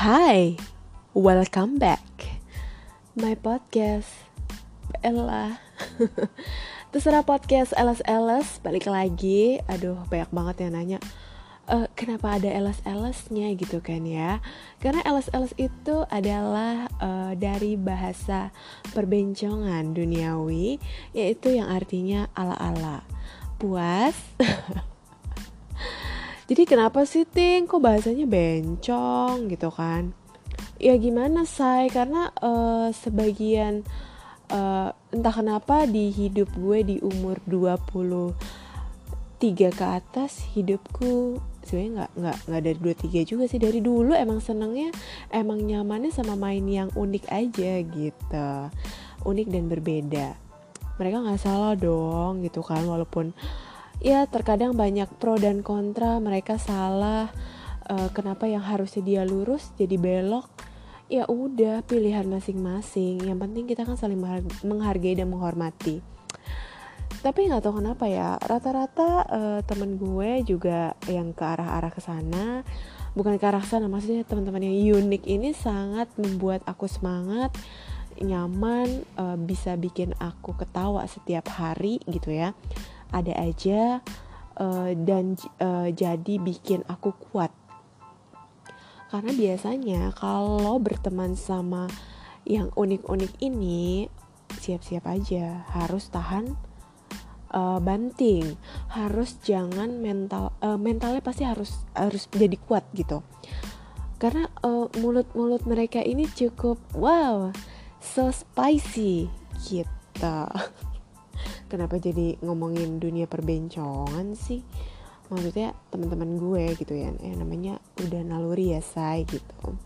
Hai, welcome back my podcast Ella. Terserah podcast Elas Elas balik lagi. Aduh banyak banget yang nanya. Uh, kenapa ada Elas Elasnya gitu kan ya? Karena Elas Elas itu adalah uh, dari bahasa perbencongan duniawi, yaitu yang artinya ala ala puas. Jadi kenapa sih Ting? Kok bahasanya bencong gitu kan? Ya gimana say karena uh, sebagian uh, entah kenapa di hidup gue di umur 23 ke atas hidupku sebenarnya nggak nggak nggak dari 23 juga sih. Dari dulu emang senengnya emang nyamannya sama main yang unik aja gitu. Unik dan berbeda. Mereka nggak salah dong gitu kan walaupun ya terkadang banyak pro dan kontra. Mereka salah uh, kenapa yang harusnya dia lurus jadi belok? Ya udah pilihan masing-masing. Yang penting kita kan saling menghargai dan menghormati. Tapi nggak tahu kenapa ya rata-rata uh, temen gue juga yang ke arah-arah ke sana. Bukan ke arah sana maksudnya teman-teman yang unik ini sangat membuat aku semangat nyaman uh, bisa bikin aku ketawa setiap hari gitu ya ada aja uh, dan uh, jadi bikin aku kuat. Karena biasanya kalau berteman sama yang unik-unik ini siap-siap aja. Harus tahan uh, banting. Harus jangan mental uh, mentalnya pasti harus harus jadi kuat gitu. Karena mulut-mulut uh, mereka ini cukup wow so spicy gitu kenapa jadi ngomongin dunia perbencongan sih? Maksudnya teman-teman gue gitu ya eh, namanya udah naluri ya say gitu.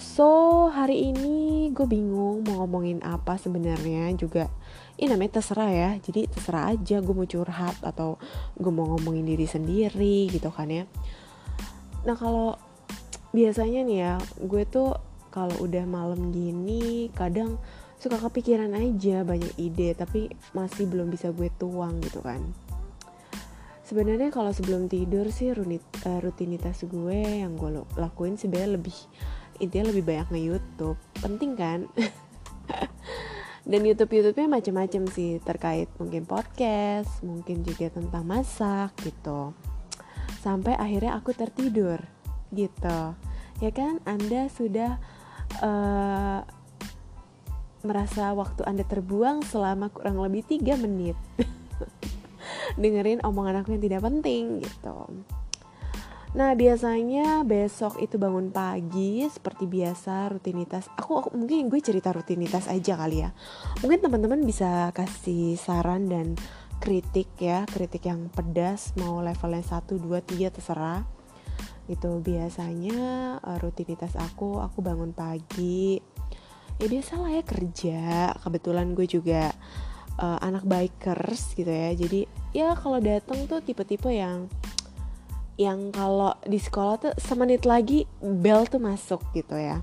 So hari ini gue bingung mau ngomongin apa sebenarnya juga. Ini namanya terserah ya jadi terserah aja gue mau curhat atau gue mau ngomongin diri sendiri gitu kan ya. Nah kalau biasanya nih ya gue tuh kalau udah malam gini kadang suka kepikiran aja banyak ide tapi masih belum bisa gue tuang gitu kan. Sebenarnya kalau sebelum tidur sih uh, rutinitas gue yang gue lakuin sebenarnya lebih intinya lebih banyak nge YouTube penting kan? Dan YouTube YouTube-nya macam-macam sih terkait mungkin podcast mungkin juga tentang masak gitu. Sampai akhirnya aku tertidur gitu. Ya kan? Anda sudah uh, merasa waktu Anda terbuang selama kurang lebih 3 menit. Dengerin omongan aku yang tidak penting gitu. Nah biasanya besok itu bangun pagi seperti biasa rutinitas. Aku, aku mungkin gue cerita rutinitas aja kali ya. Mungkin teman-teman bisa kasih saran dan kritik ya, kritik yang pedas mau levelnya 1, 2, 3 terserah. Itu biasanya eh, rutinitas aku, aku bangun pagi, ya biasa lah ya kerja. Kebetulan gue juga uh, anak bikers gitu ya. Jadi ya kalau datang tuh tipe-tipe yang yang kalau di sekolah tuh semenit lagi bel tuh masuk gitu ya.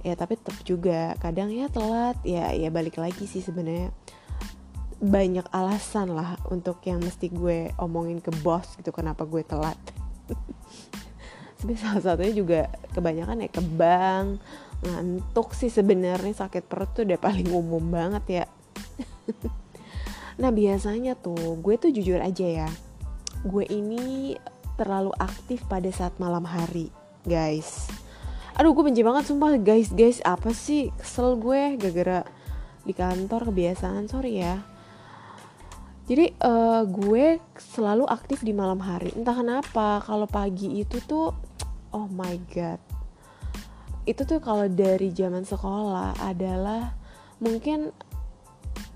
Ya tapi tetap juga kadang ya telat ya ya balik lagi sih sebenarnya. Banyak alasan lah untuk yang mesti gue omongin ke bos gitu kenapa gue telat. Sebenarnya salah satunya juga kebanyakan ya ke bank ngantuk sih sebenarnya sakit perut tuh udah paling umum banget ya. Nah biasanya tuh gue tuh jujur aja ya gue ini terlalu aktif pada saat malam hari guys. Aduh gue benci banget sumpah guys guys apa sih? Kesel gue gara-gara di kantor kebiasaan sorry ya. Jadi uh, gue selalu aktif di malam hari entah kenapa kalau pagi itu tuh oh my god itu tuh kalau dari zaman sekolah adalah mungkin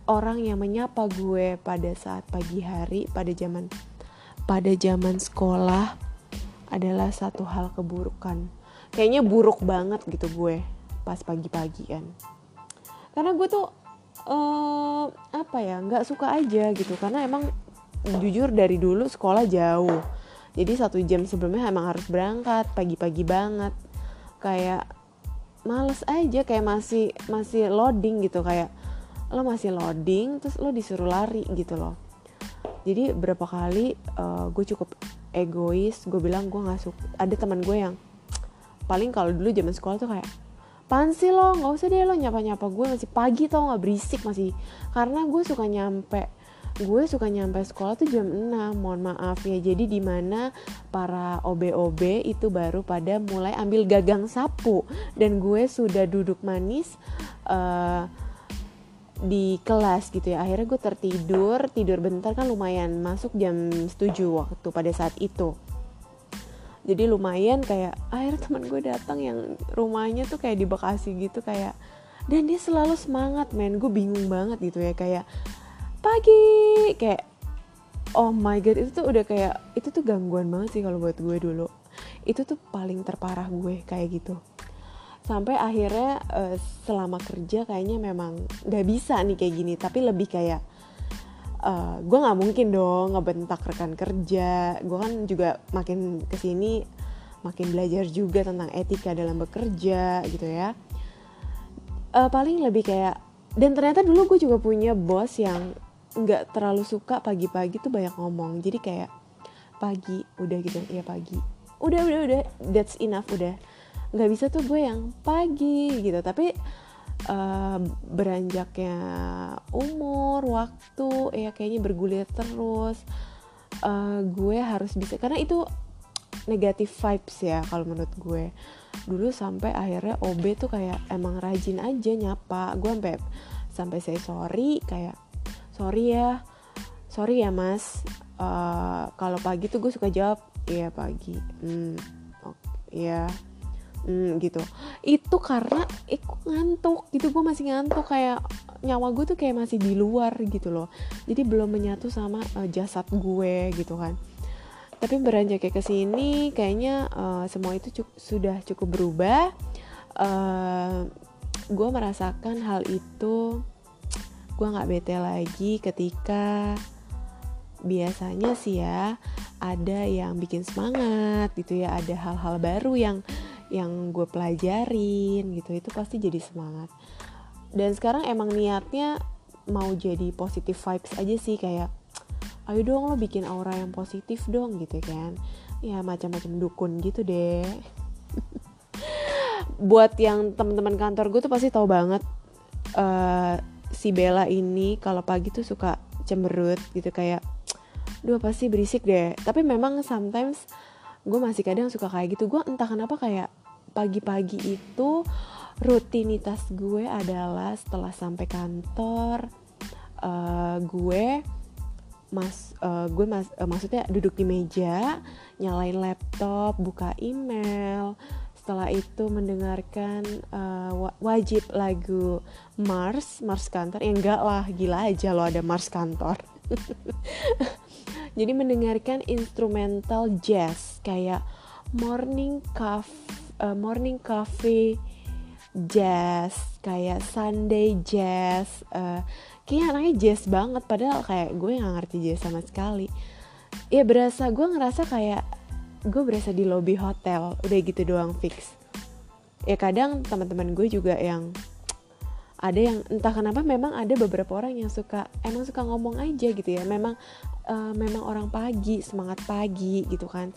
orang yang menyapa gue pada saat pagi hari pada zaman pada zaman sekolah adalah satu hal keburukan. Kayaknya buruk banget gitu gue pas pagi-pagi kan. Karena gue tuh uh, apa ya nggak suka aja gitu. Karena emang jujur dari dulu sekolah jauh. Jadi satu jam sebelumnya emang harus berangkat pagi-pagi banget kayak males aja kayak masih masih loading gitu kayak lo masih loading terus lo disuruh lari gitu loh. Jadi berapa kali uh, gue cukup egois gue bilang gue nggak suka ada teman gue yang paling kalau dulu zaman sekolah tuh kayak pan sih lo? Nggak usah deh lo nyapa nyapa gue masih pagi tau nggak berisik masih. Karena gue suka nyampe gue suka nyampe sekolah tuh jam 6 mohon maaf ya. Jadi di mana para OB-OB itu baru pada mulai ambil gagang sapu. Dan gue sudah duduk manis uh, di kelas gitu ya. Akhirnya gue tertidur tidur bentar kan lumayan masuk jam 7 waktu pada saat itu. Jadi lumayan kayak akhirnya teman gue datang yang rumahnya tuh kayak di Bekasi gitu kayak dan dia selalu semangat men. Gue bingung banget gitu ya kayak pagi. Kayak oh my god itu tuh udah kayak itu tuh gangguan banget sih kalau buat gue dulu. Itu tuh paling terparah gue kayak gitu. Sampai akhirnya uh, selama kerja kayaknya memang nggak bisa nih kayak gini. Tapi lebih kayak uh, gue nggak mungkin dong ngebentak rekan kerja. Gue kan juga makin ke sini makin belajar juga tentang etika dalam bekerja gitu ya. Uh, paling lebih kayak dan ternyata dulu gue juga punya bos yang nggak terlalu suka pagi-pagi tuh banyak ngomong. Jadi kayak pagi udah gitu. Ya pagi. Udah udah udah. That's enough udah. Nggak bisa tuh gue yang pagi gitu. Tapi uh, beranjaknya umur waktu ya kayaknya bergulir terus uh, gue harus bisa. Karena itu negatif vibes ya kalau menurut gue. Dulu sampai akhirnya OB tuh kayak emang rajin aja nyapa. Gue sampai sampai saya sorry kayak sorry ya sorry ya mas. Uh, kalau pagi tuh gue suka jawab iya pagi. Hmm, oh, iya. Hmm, gitu. Itu karena aku ngantuk gitu gue masih ngantuk kayak nyawa gue tuh kayak masih di luar gitu loh. Jadi belum menyatu sama uh, jasad gue gitu kan. Tapi beranjak kayak ke sini kayaknya uh, semua itu cukup, sudah cukup berubah. Uh, gue merasakan hal itu gue nggak bete lagi ketika biasanya sih ya ada yang bikin semangat gitu ya ada hal-hal baru yang yang gue pelajarin gitu itu pasti jadi semangat. Dan sekarang emang niatnya mau jadi positif vibes aja sih kayak ayo dong lo bikin aura yang positif dong gitu kan. Ya macam-macam dukun gitu deh. Buat yang teman-teman kantor gue tuh pasti tahu banget uh, si Bella ini kalau pagi tuh suka cemberut gitu kayak duh pasti berisik deh. Tapi memang sometimes gue masih kadang suka kayak gitu. Gue entah kenapa kayak pagi-pagi itu rutinitas gue adalah setelah sampai kantor uh, gue mas uh, gue mas uh, maksudnya duduk di meja nyalain laptop buka email setelah itu mendengarkan uh, wajib lagu Mars Mars kantor. Ya enggak lah gila aja lo ada Mars kantor. Jadi mendengarkan instrumental jazz kayak morning coffee uh, morning coffee jazz kayak Sunday jazz uh, kayaknya anaknya jazz banget padahal kayak gue nggak ngerti jazz sama sekali. Ya berasa gue ngerasa kayak gue berasa di lobby hotel udah gitu doang fix. Ya kadang teman-teman gue juga yang ada yang entah kenapa memang ada beberapa orang yang suka emang suka ngomong aja gitu ya. Memang uh, memang orang pagi semangat pagi gitu kan.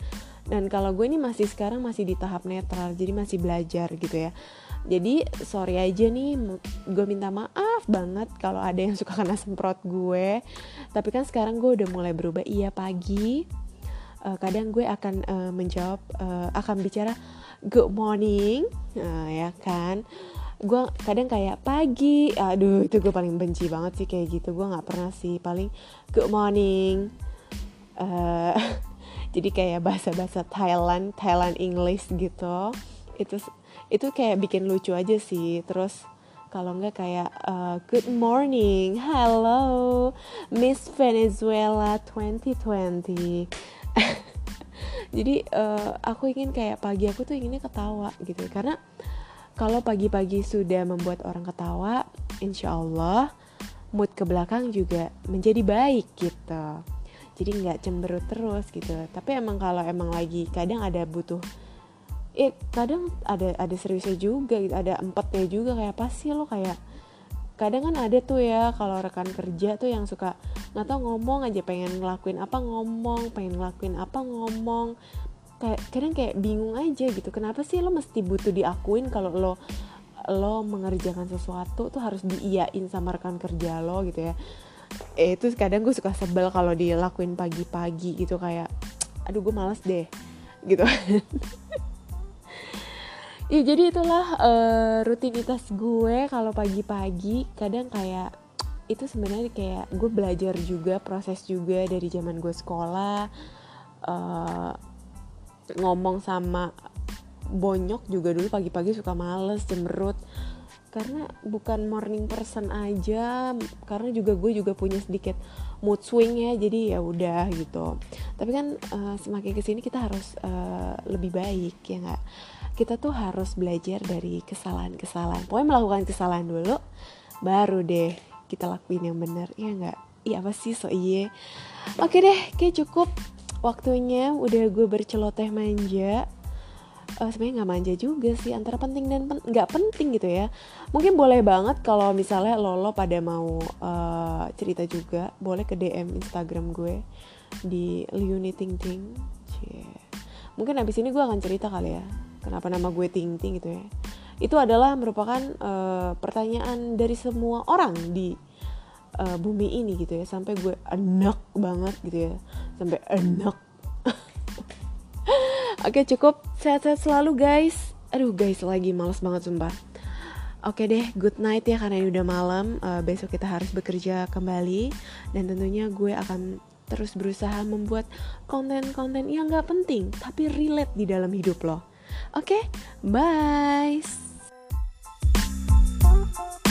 Dan kalau gue ini masih sekarang masih di tahap netral jadi masih belajar gitu ya. Jadi sorry aja nih gue minta maaf banget kalau ada yang suka kena semprot gue. Tapi kan sekarang gue udah mulai berubah. Iya pagi uh, kadang gue akan uh, menjawab uh, akan bicara good morning. Uh, ya kan? Gue kadang kayak pagi. Aduh itu gue paling benci banget sih kayak gitu. Gue nggak pernah sih paling good morning. Uh, jadi kayak bahasa-bahasa Thailand Thailand English gitu. Itu itu kayak bikin lucu aja sih. Terus kalau nggak kayak uh, good morning hello Miss Venezuela 2020 jadi uh, aku ingin kayak pagi aku tuh inginnya ketawa gitu. Karena kalau pagi-pagi sudah membuat orang ketawa insya Allah mood ke belakang juga menjadi baik gitu. Jadi nggak cemberut terus gitu. Tapi emang kalau emang lagi kadang ada butuh eh kadang ada ada seriusnya juga gitu. Ada empatnya juga kayak apa sih lo? Kayak kadang kan ada tuh ya kalau rekan kerja tuh yang suka nggak tau ngomong aja pengen ngelakuin apa ngomong pengen ngelakuin apa ngomong. Kayak kadang kayak bingung aja gitu kenapa sih lo mesti butuh diakuin kalau lo lo mengerjakan sesuatu tuh harus diiyain sama rekan kerja lo gitu ya. Eh, itu kadang gue suka sebel kalau dilakuin pagi-pagi gitu kayak aduh gue males deh gitu. Ya jadi itulah uh, rutinitas gue kalau pagi-pagi kadang kayak itu sebenarnya kayak gue belajar juga proses juga dari zaman gue sekolah uh, ngomong sama bonyok juga dulu pagi-pagi suka males cemberut. Karena bukan morning person aja karena juga gue juga punya sedikit mood swing ya jadi ya udah gitu. Tapi kan uh, semakin ke sini kita harus uh, lebih baik ya nggak? Kita tuh harus belajar dari kesalahan-kesalahan. Pokoknya melakukan kesalahan dulu baru deh kita lakuin yang benar ya nggak? Iya apa sih? So iye oke deh kayak cukup. Waktunya udah gue berceloteh manja. Uh, sebenarnya nggak manja juga sih antara penting dan nggak pen penting gitu ya. Mungkin boleh banget kalau misalnya lolo pada mau uh, cerita juga boleh ke dm instagram gue di liuni ting ting mungkin abis ini gue akan cerita kali ya kenapa nama gue ting ting gitu ya itu adalah merupakan uh, pertanyaan dari semua orang di uh, bumi ini gitu ya. Sampai gue enak banget gitu ya. Sampai enak oke cukup. Sehat-sehat selalu guys. Aduh guys lagi males banget sumpah. Oke deh, good night ya karena ini udah malam. Uh, besok kita harus bekerja kembali. Dan tentunya gue akan terus berusaha membuat konten-konten yang gak penting tapi relate di dalam hidup lo. Oke, okay? Bye.